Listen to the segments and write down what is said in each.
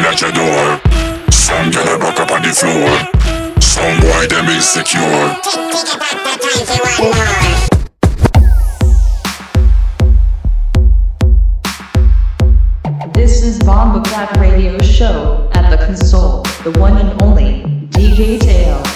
knocking at your door. Some broke up on the floor. Some boy them insecure. This is Bomba Clap Radio Show at the console, the one and only DJ Tail.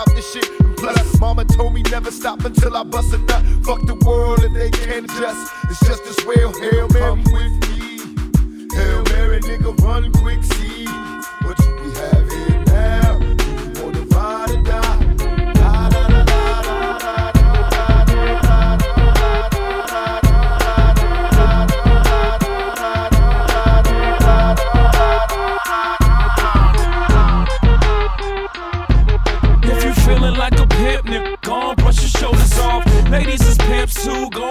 stop this shit. Plus, mama told me never stop until I bust a nut. Fuck the world if they can't adjust. It's just as well. Hail Mary, Come with me. Hail Mary, nigga, run quick, see what you be having. too gone.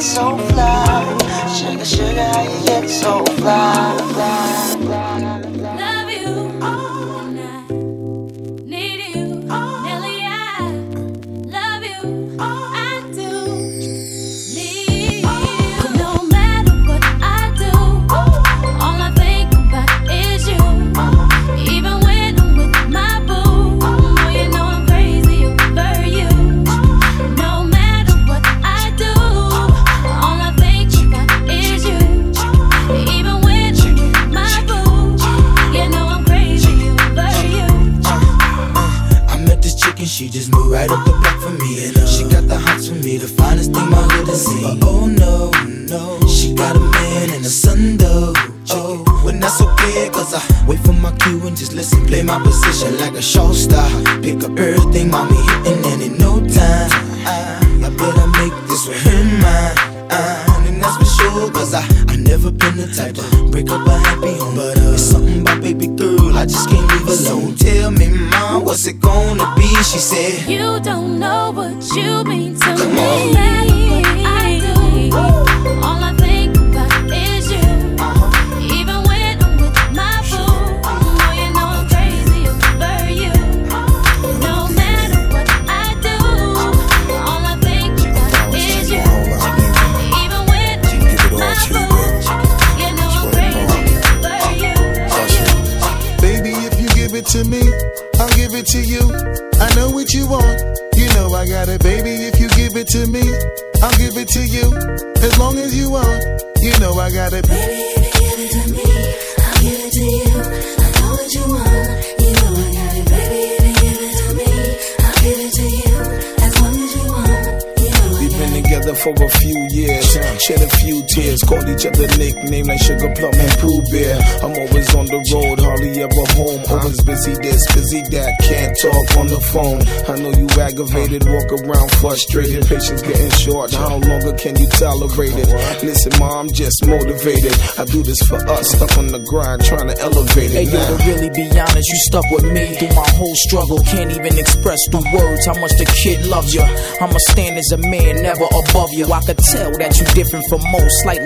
So fly? Sugar, sugar, how you get so fly? fly. For my cue and just listen, play my position like a show star. Pick up everything, mommy hitting, and in no time, I, I better make this with her mine. Uh, and that's for sure, cause I, I never been the type to break up a happy home. But uh, it's something about baby girl, I just can't leave alone. So Tell me, mom, what's it gonna be? She said, You don't know what you mean to Come me. on. Few tears, called each other nicknames like Sugar Plum and Pooh Bear. I'm always on the road, hardly ever home. Always busy this, busy that, can't talk on the phone. I know you aggravated, walk around frustrated, patience getting short. How longer can you tolerate it? Listen, mom, I'm just motivated. I do this for us, stuck on the grind, trying to elevate it. Hey yo, to really be honest, you stuck with me through my whole struggle. Can't even express through words how much the kid loves you. I'ma stand as a man, never above you. I could tell that you different from most, slightly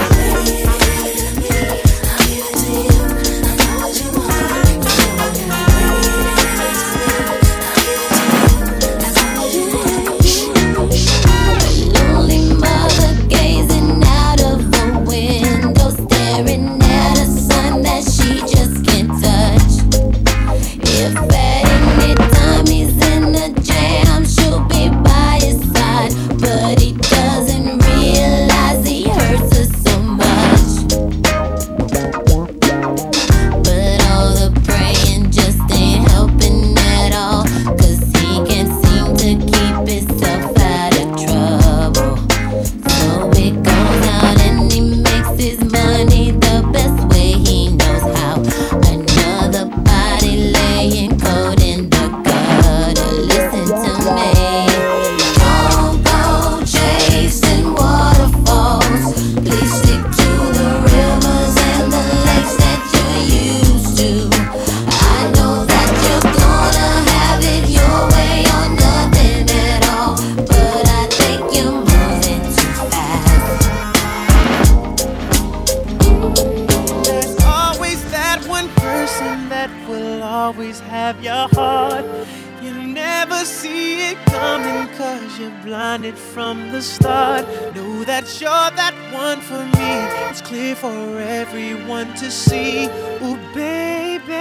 That you're that one for me. It's clear for everyone to see. Ooh, baby.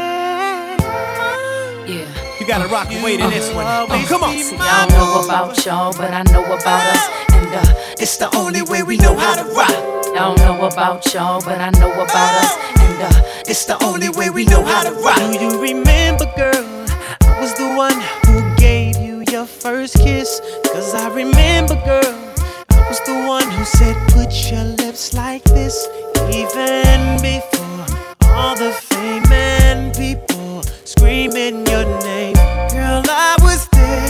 Yeah. You gotta rock and wait in this one. Oh, come on. See, I don't know about y'all, but I know about us. And uh, it's the only way we know how to rock. I don't know about y'all, but I know about us. And uh, it's the only way we know how to rock. Do you remember, girl? I was the one who gave you your first kiss. Cause I remember, girl. Was the one who said, put your lips like this. Even before all the fame and people screaming your name. Girl, I was there.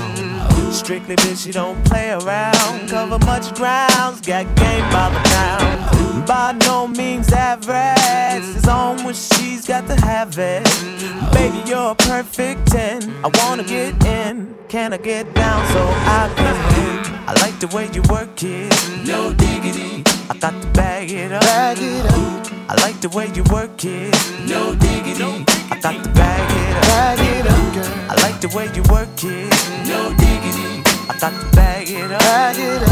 Strictly bitch, she don't play around. Cover much grounds, got game by the pound. By no means average. It's on when she's got to have it. Baby, you're a perfect 10. I wanna get in. Can I get down so I can? I like the way you work it. No diggity. I got to bag it up. Bag it up. I like the way you work it. No diggity. I got to bag it up. Bag it up, girl. I like the way you work it. No diggity. I got to bag it up. Bag it up.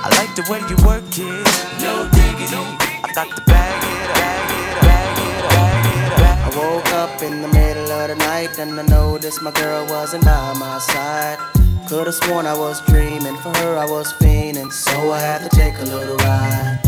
I like the way you work it. No diggity. I got to bag it up. Bag it up. Bag it up. Bag it up. I woke up in the middle of the night and I noticed my girl wasn't by my side. Could've sworn I was dreaming, for her I was fiending, so I had to take a little ride.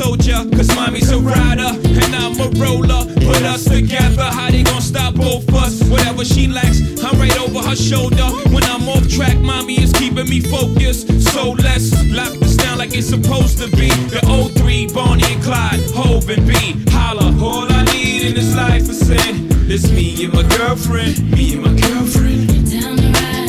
Soldier. Cause mommy's a rider, and I'm a roller. Put us together, how they gon' stop both us? Whatever she lacks, I'm right over her shoulder. When I'm off track, mommy is keeping me focused. So let's lock this down like it's supposed to be. The 03, Bonnie and Clyde, Hove and B. Holla, all I need in this life is sin. It's me and my girlfriend, me and my girlfriend. Down the ride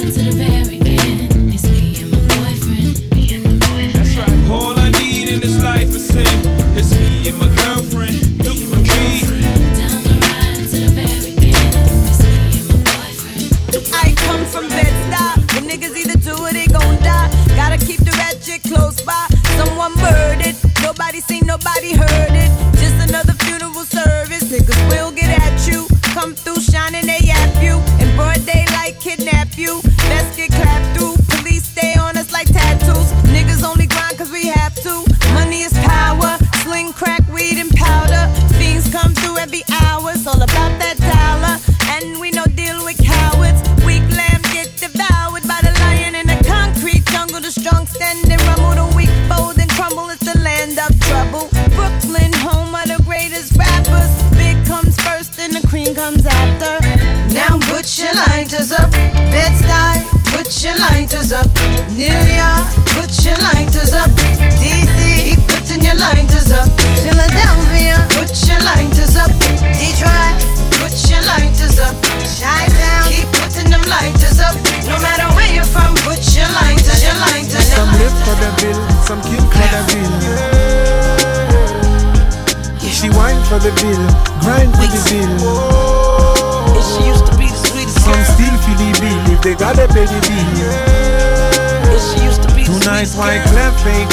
heard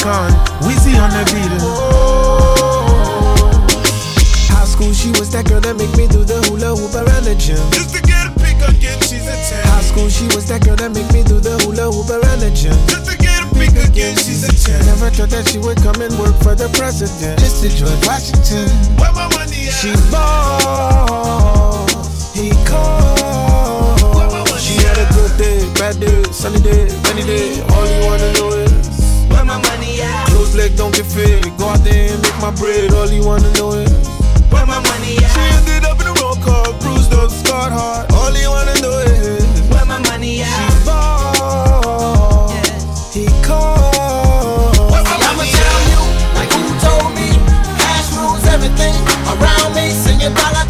Vuitton, Weezy on the beat. High school, she was that girl that make me do the hula hoop around the gym. Just to get a pick again, she's a 10. High school, she was that girl that make me do the hula hoop around the gym. Just to get a pick again, she's a 10. Never thought that she would come and work for the president. Just to George Washington. Where my money at? She balls, he calls. She had a good day, bad day, sunny day, rainy day. All you wanna know don't get fit. Go out there and make my bread, all you wanna know is where my money at. She ended up in a roll car, bruised up, scarred heart. All you wanna know is where my money at. She ball, yeah. he called. I'ma tell you, like you told me, cash rules everything around me, singing dollar.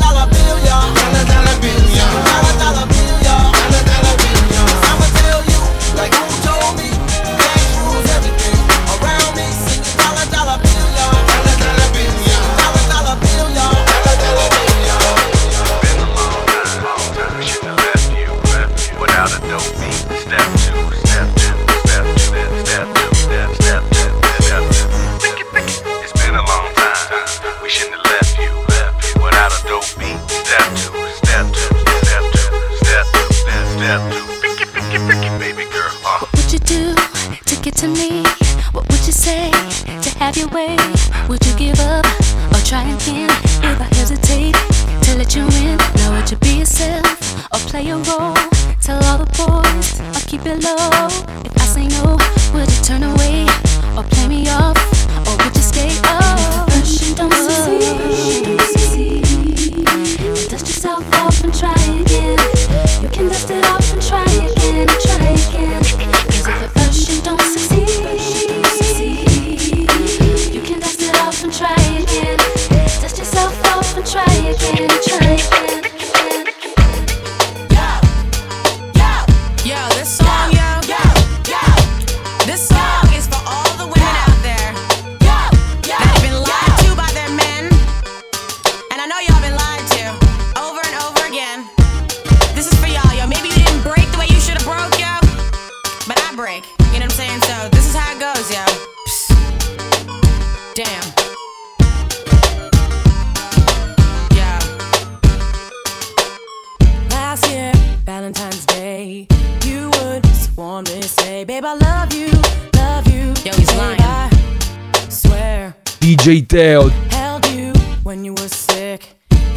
DJ Dale. Held you when you were sick,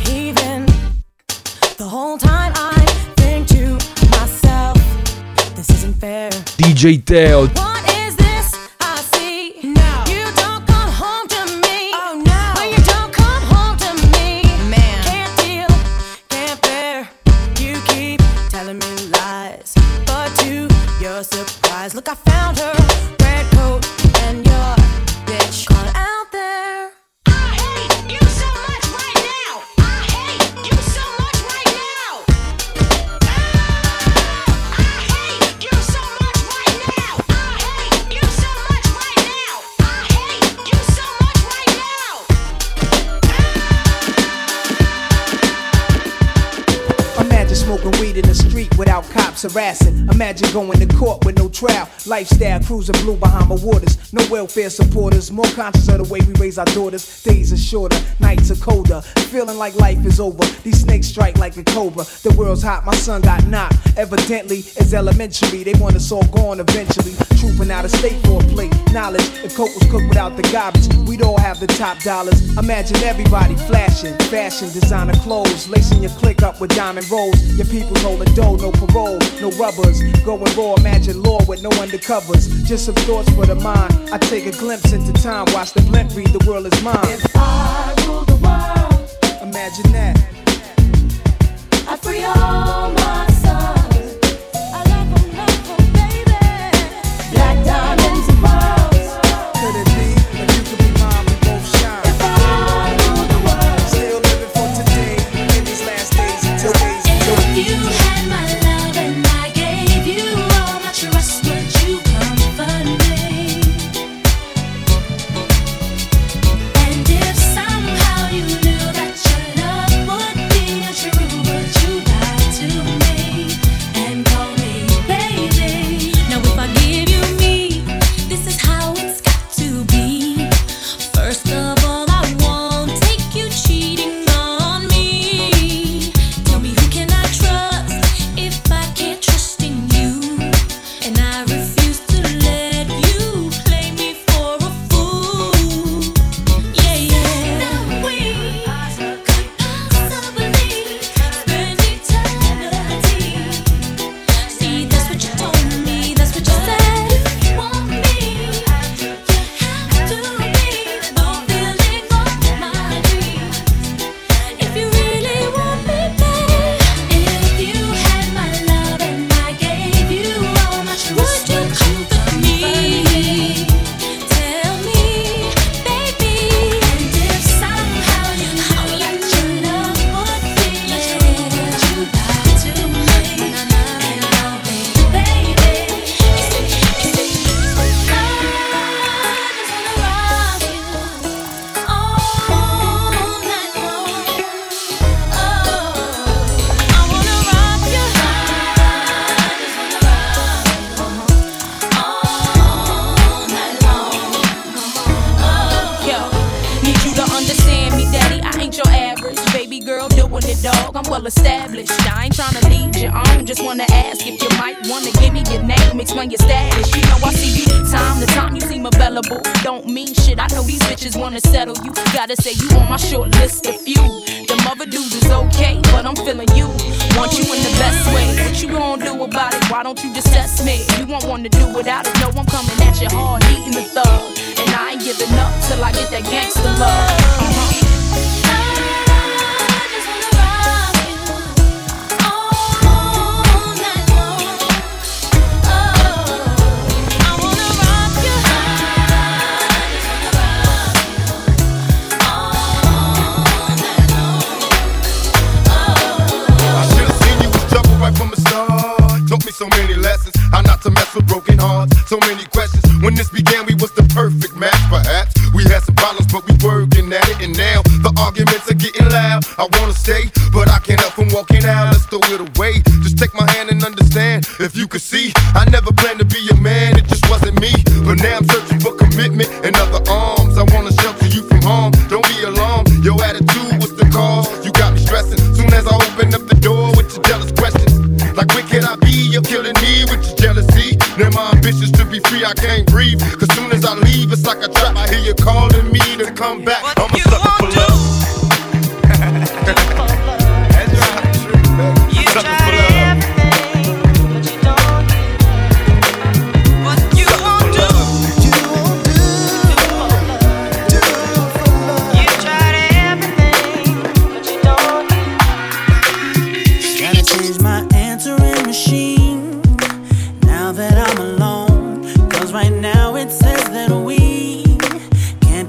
even the whole time I think to myself, this isn't fair. DJ Dale. Imagine going to court with no trial. Lifestyle cruising blue behind my waters. No welfare supporters. More conscious of the way we raise our daughters. Days are shorter, nights are colder. Feeling like life is over. These snakes strike like a cobra. The world's hot, my son got knocked. Evidently, it's elementary. They want us all gone eventually. Trooping out of state for a plate. Knowledge, if coke was cooked without the garbage, we'd all have the top dollars. Imagine everybody flashing, fashion, designer clothes, lacing your click up with diamond rolls. Your people holding dough, no parole, no rubbers. Going raw, imagine law with no undercovers. Just some thoughts for the mind. I take a glimpse into time, watch the blimp read, the world is mine. If I rule the world, imagine that. I free all my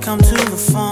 come to the phone.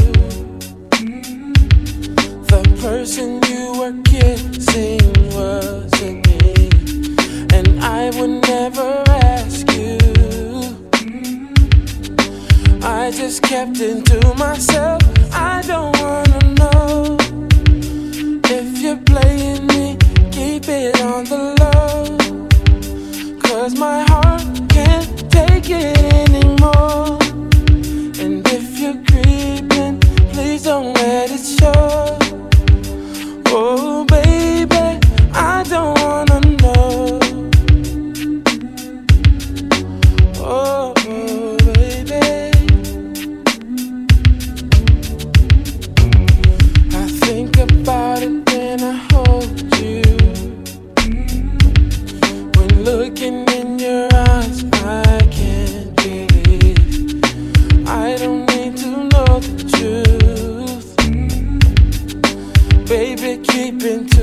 Person you were kissing wasn't me. And I would never ask you. I just kept it to myself. To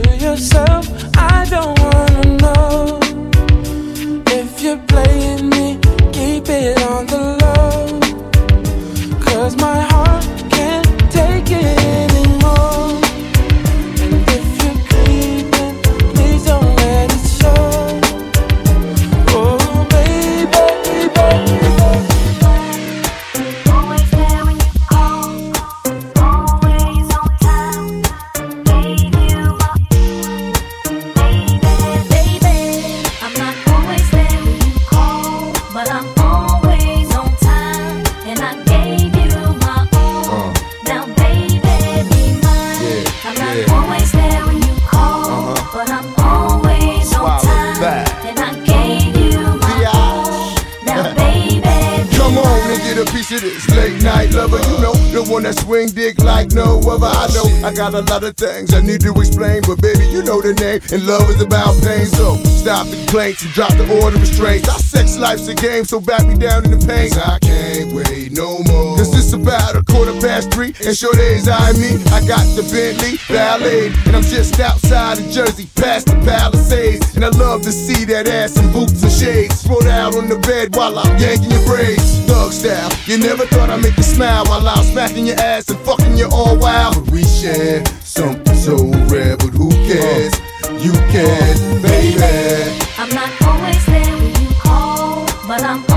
a lot of things I need to explain, but baby, you know the name. And love is about pain. So stop the complaints and drop the order of restraints. Our sex life's a game, so back me down in the pain. I can't wait no more. Cause it's about a quarter past three, and sure days I me. I got the Bentley Ballet, and I'm just outside of Jersey, past the Palisades. And I love to see that ass in boots and shades. Spread out on the bed while I'm yanking your braids. Thug style, you never thought I'd make you smile while I'm smacking your ass and fucking you all wild. But we share something so rare, but who cares? You can, baby. I'm not always there when you call, but I'm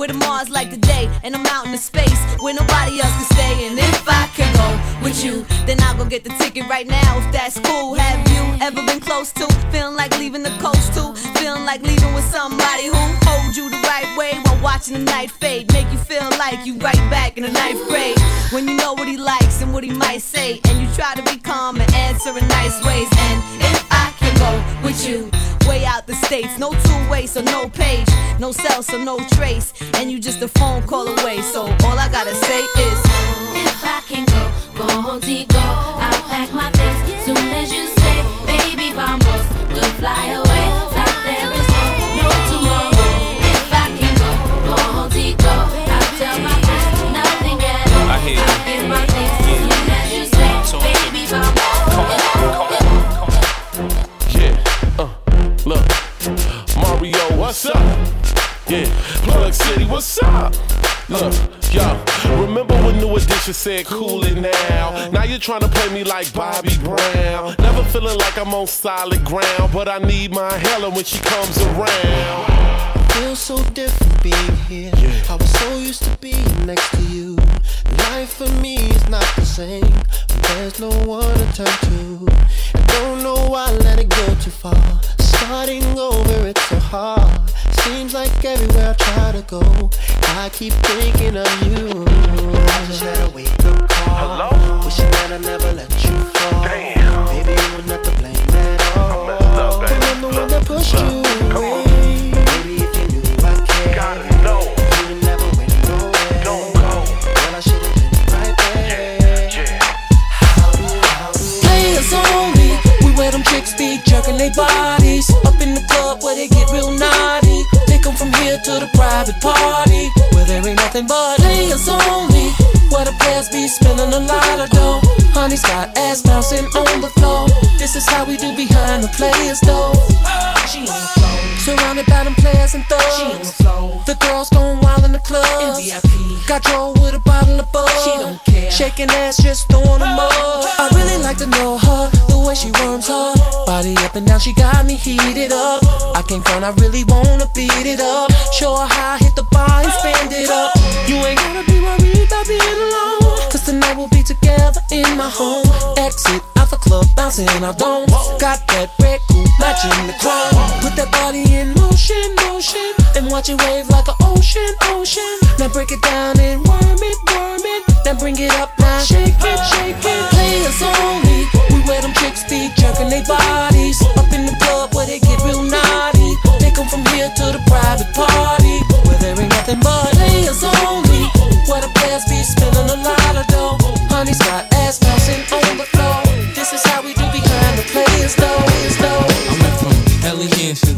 where the Mars like the day, and I'm out in the space where nobody else can stay. And if I can go with you, then I'll go get the ticket right now. If that's cool, have you ever been close to feeling like leaving the coast too? Feeling like leaving with somebody who hold you the right way while watching the night fade, make you feel like you right back in the ninth grade. When you know what he likes and what he might say, and you try to be calm and answer in nice ways. And if go with you, way out the states, no two way, so no page, no cell, so no trace, and you just a phone call away. So all I gotta say is, if I can go, go, go, what's up? Look, yo, remember when New Edition said cool it now? Now you're trying to play me like Bobby Brown. Never feeling like I'm on solid ground, but I need my Helen when she comes around. Feels so different being here. I was so used to being next to you. Life for me is not the same. When there's no one to turn to. I don't know why I let it go too far. Starting over, it's so hard. Seems like everywhere I try to go, I keep thinking of you. I just had a wake up call. Hello? Wishing that I never let you fall. Damn. Baby, you were not to blame at all. I'm up, eh? I'm the one that pushed you away. Baby, if you knew I cared, gotta. You never went nowhere. Don't go. Well, I should've been right there. Players only. We where them chicks be jerking their bodies. Up in the club where they get real naughty. To the private party. Where there ain't nothing but players only. Where the players be spending a lot of dough. Honey's got ass bouncing on the floor. This is how we do behind the players though. Surrounded by them players and thugs. The girls going in VIP. Got Joe with a bottle of bug. She don't care. Shaking ass, just throwing them up. I really like to know her, the way she worms her body up and down. She got me heated up. I can't front, I really wanna beat it up. Show her how I hit the bar and stand it up. You ain't gonna be worried about being alone. Cause tonight we'll be together in my home. Exit out the club, bouncing I don't. Got that red coupe matching the chrome. Put that body in motion, motion. And watch it wave like an ocean, ocean. Now break it down and worm it, worm it. Then bring it up now. Shake it, shake it. Players only. We where them chicks be jerking their bodies. Up in the club where they get real naughty. They come from here to the private party. Where there ain't nothing but players only. Where the players be spending a lot of dough. Honey's got ass bouncing on the floor. This is how we do behind the players though.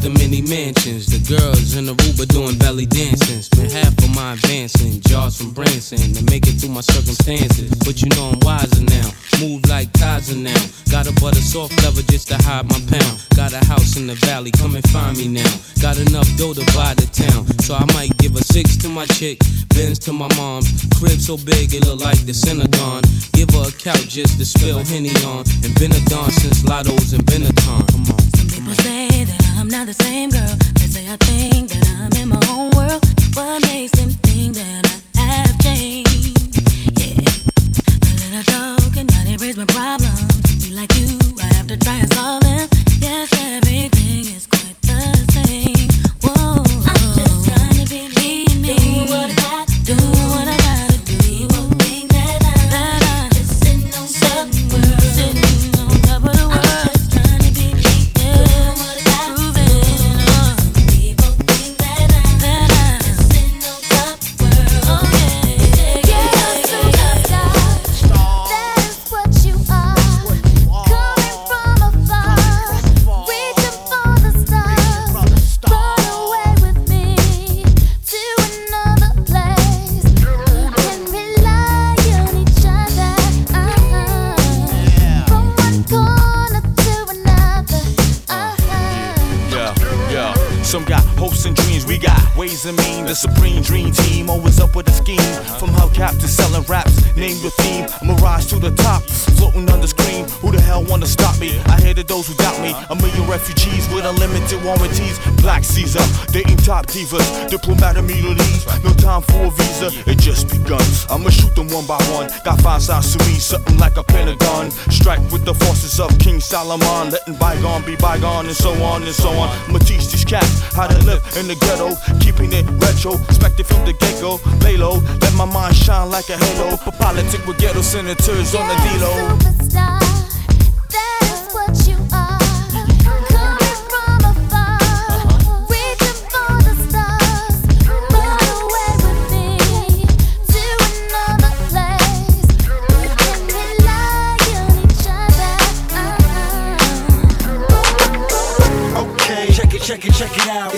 To mini mansions. The girls in the Aruba doing belly dancing. Spent half of my advancing, jars from Branson to make it through my circumstances. But you know I'm wiser now. Move like Kaiser now. Got a butter soft leather just to hide my pound. Got a house in the valley, come and find me now. Got enough dough to buy the town. So I might give a six to my chick, Benz to my mom's. Crib so big it look like the Synagogue. Give her a couch just to spill Henny on. And been a dawn since Lotto's and Benetton. Come on. People say that I'm not the same girl. They say I think that I'm in my own world. What makes them think that I have changed? Bygone be bygone, and so on and so on. I'ma teach these cats how to live in the ghetto, keeping it retro, expected from the get go. Lay low, let my mind shine like a halo. For politics with ghetto senators on the D-Lo.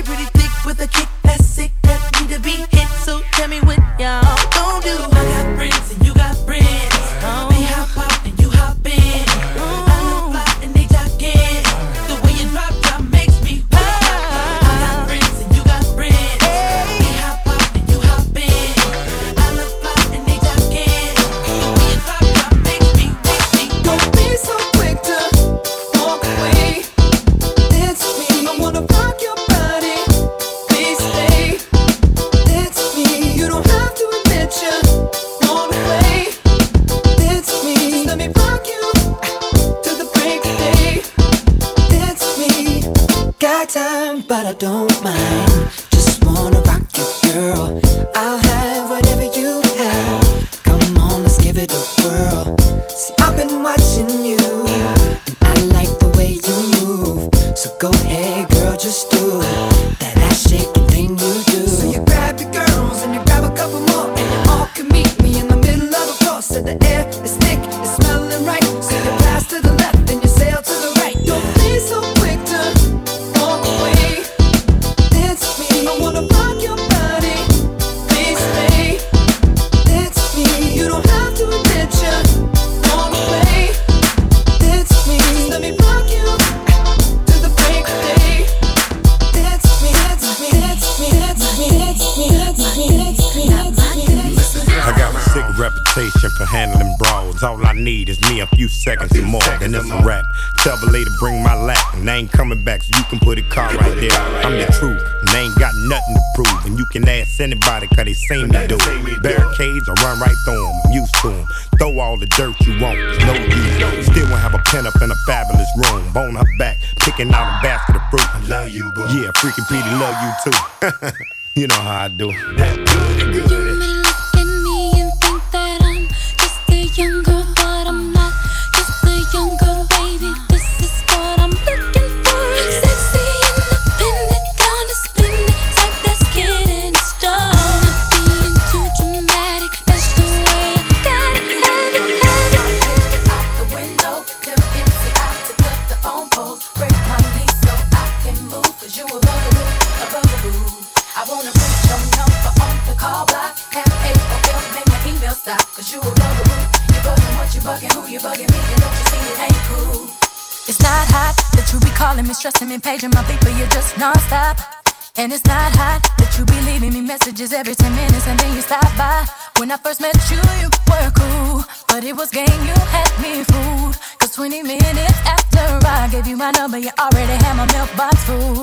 pretty thick with a kick that's sick that need to be hit. So tell me what but I don't mind. picking out a basket of fruit. I love you, boo. Yeah, freaking Petey love you too. you know how I do. That good, good. And it's not hot that you be leaving me messages every 10 minutes and then you stop by. When I first met you, you were cool, but it was game you had me fooled. Cause 20 minutes after I gave you my number, you already had my mailbox full.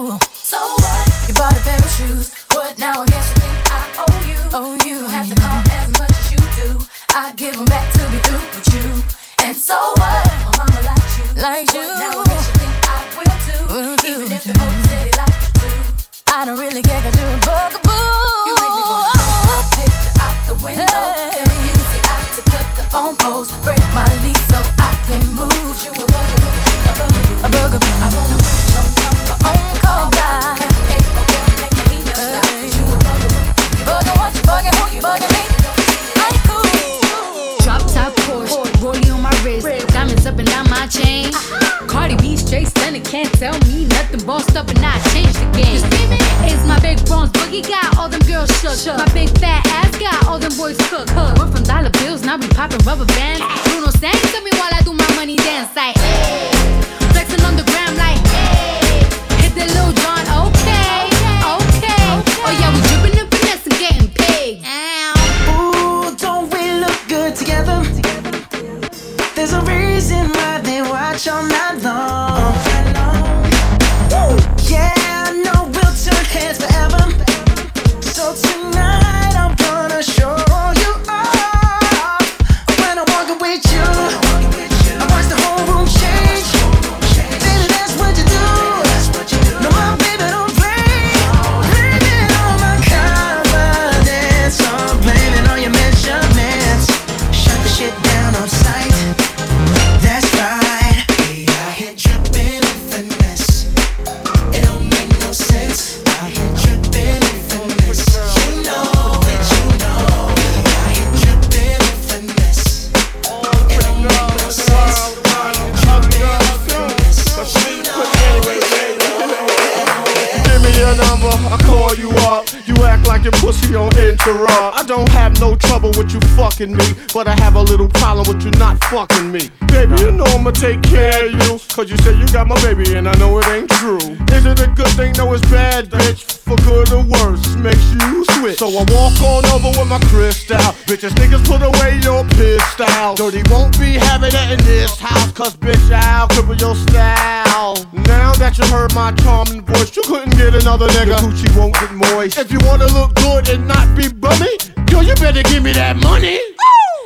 You up. You act like your pussy on interrupt. I don't have no trouble with you fucking me, but I have a little problem with you not fucking me. Baby, you know I'ma take care of you, cause you say you got my baby and I know it ain't true. Is it a good thing? No, it's bad, bitch. For good or worse, makes you switch. So I walk on over with my crystal. Bitches, niggas, put away your pistol. Dirty won't be having it in this house, cause bitch, I'll cripple your style. Now that you heard my charming voice, you couldn't get another nigga. Your coochie won't get moist. If you wanna look good and not be bummy, yo, you better give me that money.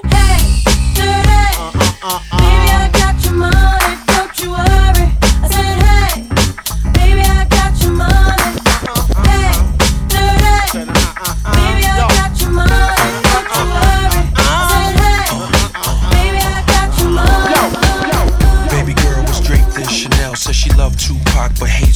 Hey, dirty. Uh-uh, uh-uh. Baby, I got your money,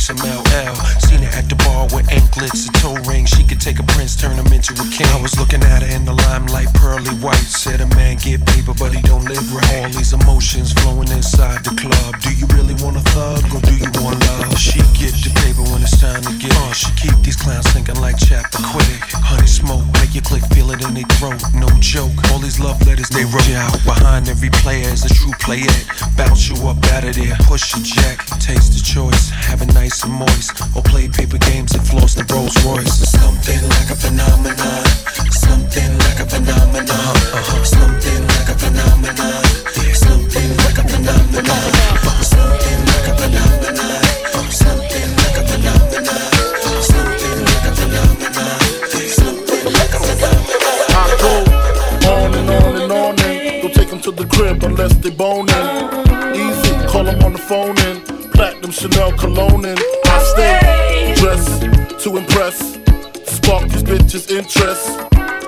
Tupac but hates some LL. Seen her at the bar with anklets and toe rings. She could take a prince, turn him into a king. I was looking at her in the limelight, pearly white. Said a man get paper, but he don't live right. All these emotions flowing inside the club. Do you really want a thug or do you want love? She get the paper when it's time to get. Uh, she keep these clowns thinking like chapter quick. Honey smoke, make you click feel it in their throat. No joke. All these love letters they wrote you out behind every player is a true player. Bounce you up out of there, push your jack, taste the choice, have it nice and moist, or play paper games and floss the Rolls Royce. Something like a phenomenon, something like a phenomenon, uh-huh. something like a phenomenon, something like a phenomenon, something like a phenomenon, something like a phenomenon, something like a phenomenon, something like a phenomenon. I go on and on and on and don't take to the crib unless they boning. Easy, call them on the phone and platinum Chanel cologne and I stay dressed to impress, spark these bitches' interest.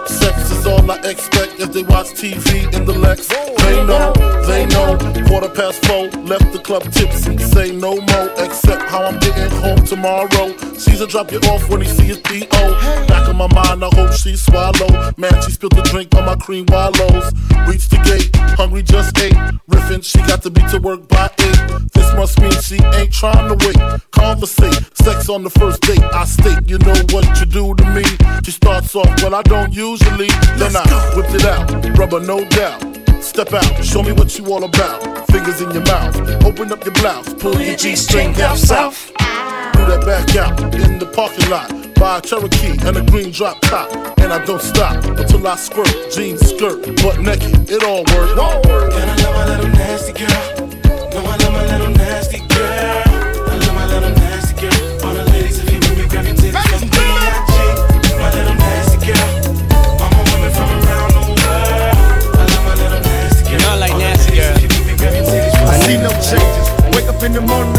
Sex is all I expect as they watch TV in the Lex. They know, they know. Quarter past four, left the club tipsy. Say no more, except how I'm getting home tomorrow. Caesar drop you off when he see his P.O. Back my mind, I hope she swallow. Man, she spilled the drink on my cream wallows. Reach the gate, hungry just ate. Riffin', she got to be to work by eight. This must mean she ain't trying to wait. Conversate, sex on the first date. I state, you know what you do to me. She starts off, well, I don't usually. Then I whipped it out, rubber no doubt. Step out, show me what you all about. Fingers in your mouth, open up your blouse, pull your G string down south. Do that back out in the parking lot. Buy a Cherokee and a green drop top. And I don't stop until I squirt. Jeans, skirt, butt naked, it all work. All work. And I love my little nasty girl. No, I love my little nasty girl. I love my little nasty girl. All the ladies, if you with me, grab your titties My little nasty girl. All my women from around the world. I love my little nasty girl. Not like nasty girl. I see no changes. Wake up in the morning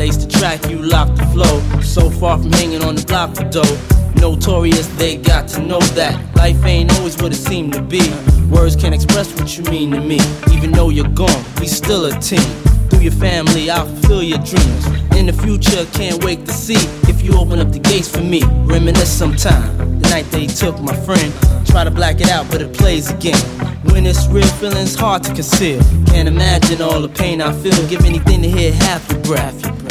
Laced the track, you lock the flow. So far from hanging on the block for dough. Notorious, they got to know that life ain't always what it seemed to be. Words can't express what you mean to me. Even though you're gone, we still a team. Through your family, I'll fulfill your dreams. In the future, can't wait to see if you open up the gates for me. Reminisce sometime. The night they took my friend. Try to black it out, but it plays again. When it's real, feeling's hard to conceal. Can't imagine all the pain I feel. Give anything to hear half your breath.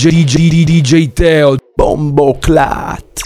DJ DJ DJ Teo Bombo Clat